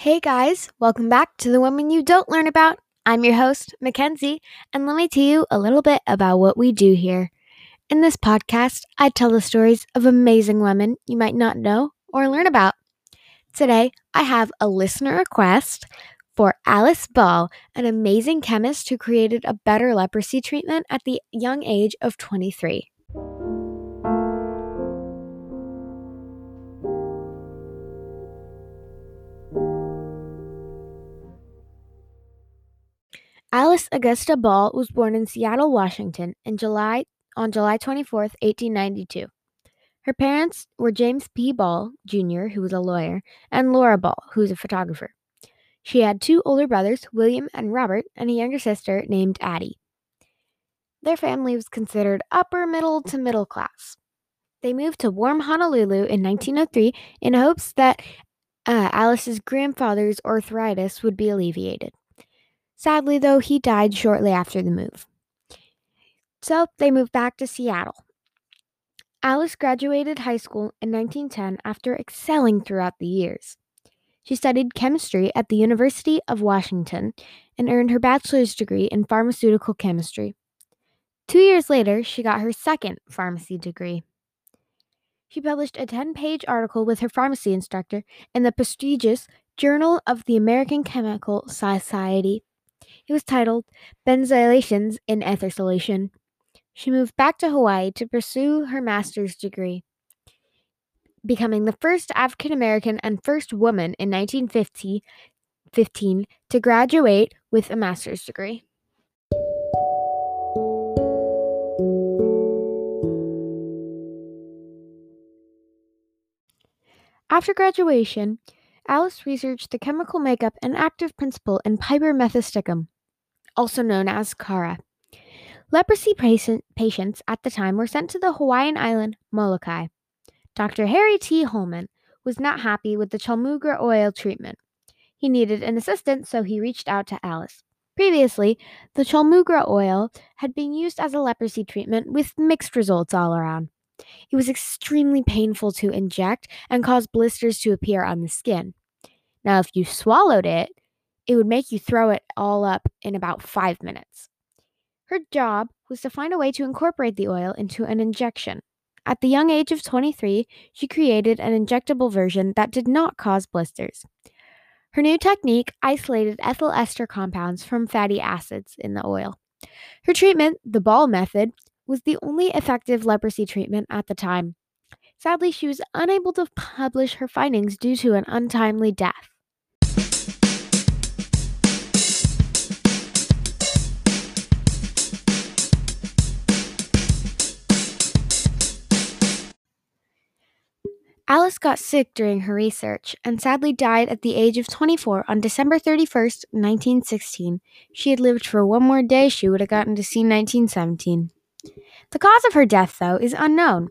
Hey guys, welcome back to the Women You Don't Learn About. I'm your host, Mackenzie, and let me tell you a little bit about what we do here. In this podcast, I tell the stories of amazing women you might not know or learn about. Today, I have a listener request for Alice Ball, an amazing chemist who created a better leprosy treatment at the young age of 23. Alice Augusta Ball was born in Seattle, Washington, in July on July 24, 1892. Her parents were James P. Ball, Jr., who was a lawyer, and Laura Ball, who was a photographer. She had two older brothers, William and Robert, and a younger sister named Addie. Their family was considered upper middle to middle class. They moved to warm Honolulu in 1903 in hopes that uh, Alice's grandfather's arthritis would be alleviated. Sadly, though, he died shortly after the move. So they moved back to Seattle. Alice graduated high school in 1910 after excelling throughout the years. She studied chemistry at the University of Washington and earned her bachelor's degree in pharmaceutical chemistry. Two years later, she got her second pharmacy degree. She published a 10 page article with her pharmacy instructor in the prestigious Journal of the American Chemical Society it was titled Benzoylations in Ether Solution. She moved back to Hawaii to pursue her master's degree, becoming the first African American and first woman in 1950 15 to graduate with a master's degree. After graduation, Alice researched the chemical makeup and active principle in Piper methysticum, also known as kava. Leprosy patient, patients at the time were sent to the Hawaiian island Molokai. Dr. Harry T. Hollmann was not happy with the Chaulmoogra oil treatment. He needed an assistant, so he reached out to Alice. Previously, the Chaulmoogra oil had been used as a leprosy treatment with mixed results all around. It was extremely painful to inject and caused blisters to appear on the skin. Now, if you swallowed it, it would make you throw it all up in about five minutes. Her job was to find a way to incorporate the oil into an injection. At the young age of 23, she created an injectable version that did not cause blisters. Her new technique isolated ethyl ester compounds from fatty acids in the oil. Her treatment, the ball method, was the only effective leprosy treatment at the time. Sadly, she was unable to publish her findings due to an untimely death. Alice got sick during her research and sadly died at the age of 24 on December 31st, 1916. She had lived for one more day, she would have gotten to see 1917. The cause of her death, though, is unknown,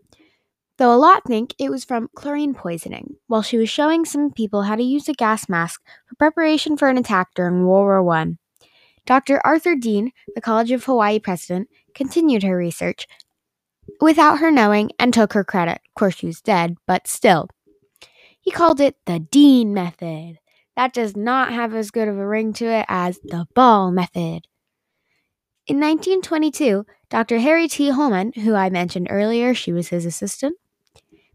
though a lot think it was from chlorine poisoning while she was showing some people how to use a gas mask for preparation for an attack during World War I. Dr. Arthur Dean, the College of Hawaii president, continued her research without her knowing and took her credit. Of course, she was dead, but still. He called it the Dean method. That does not have as good of a ring to it as the Ball method. In 1922, Dr. Harry T. Hollmann, who I mentioned earlier, she was his assistant,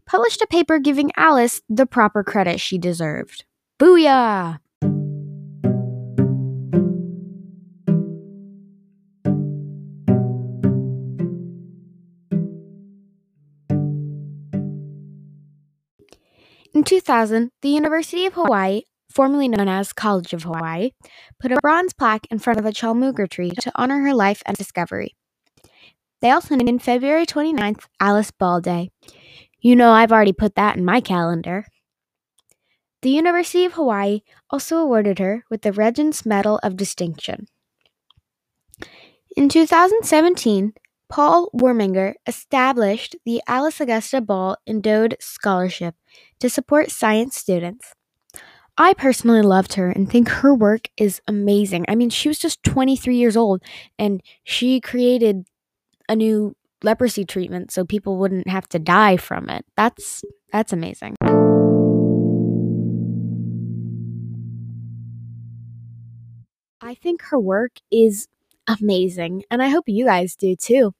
published a paper giving Alice the proper credit she deserved. Booyah! In 2000, the University of Hawaii, formerly known as College of Hawaii, put a bronze plaque in front of a chaulmoogra tree to honor her life and discovery. They also named February 29th Alice Ball Day. You know, I've already put that in my calendar. The University of Hawaii also awarded her with the Regents Medal of Distinction. In 2017, Paul Wermager established the Alice Augusta Ball Endowed Scholarship to support science students. I personally loved her and think her work is amazing. I mean, she was just 23 years old and she created a new leprosy treatment so people wouldn't have to die from it. That's that's amazing. I think her work is amazing, and I hope you guys do too.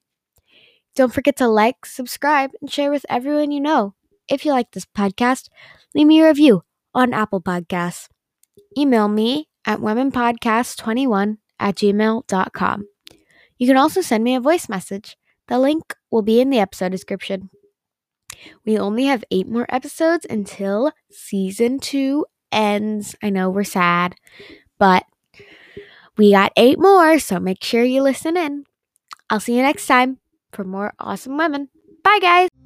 Don't forget to like, subscribe, and share with everyone you know. If you like this podcast, leave me a review on Apple Podcasts. Email me at womenpodcast21 at gmail.com. You can also send me a voice message. The link will be in the episode description. We only have eight more episodes until season two ends. I know we're sad, but we got eight more, so make sure you listen in. I'll see you next time for more awesome women. Bye, guys.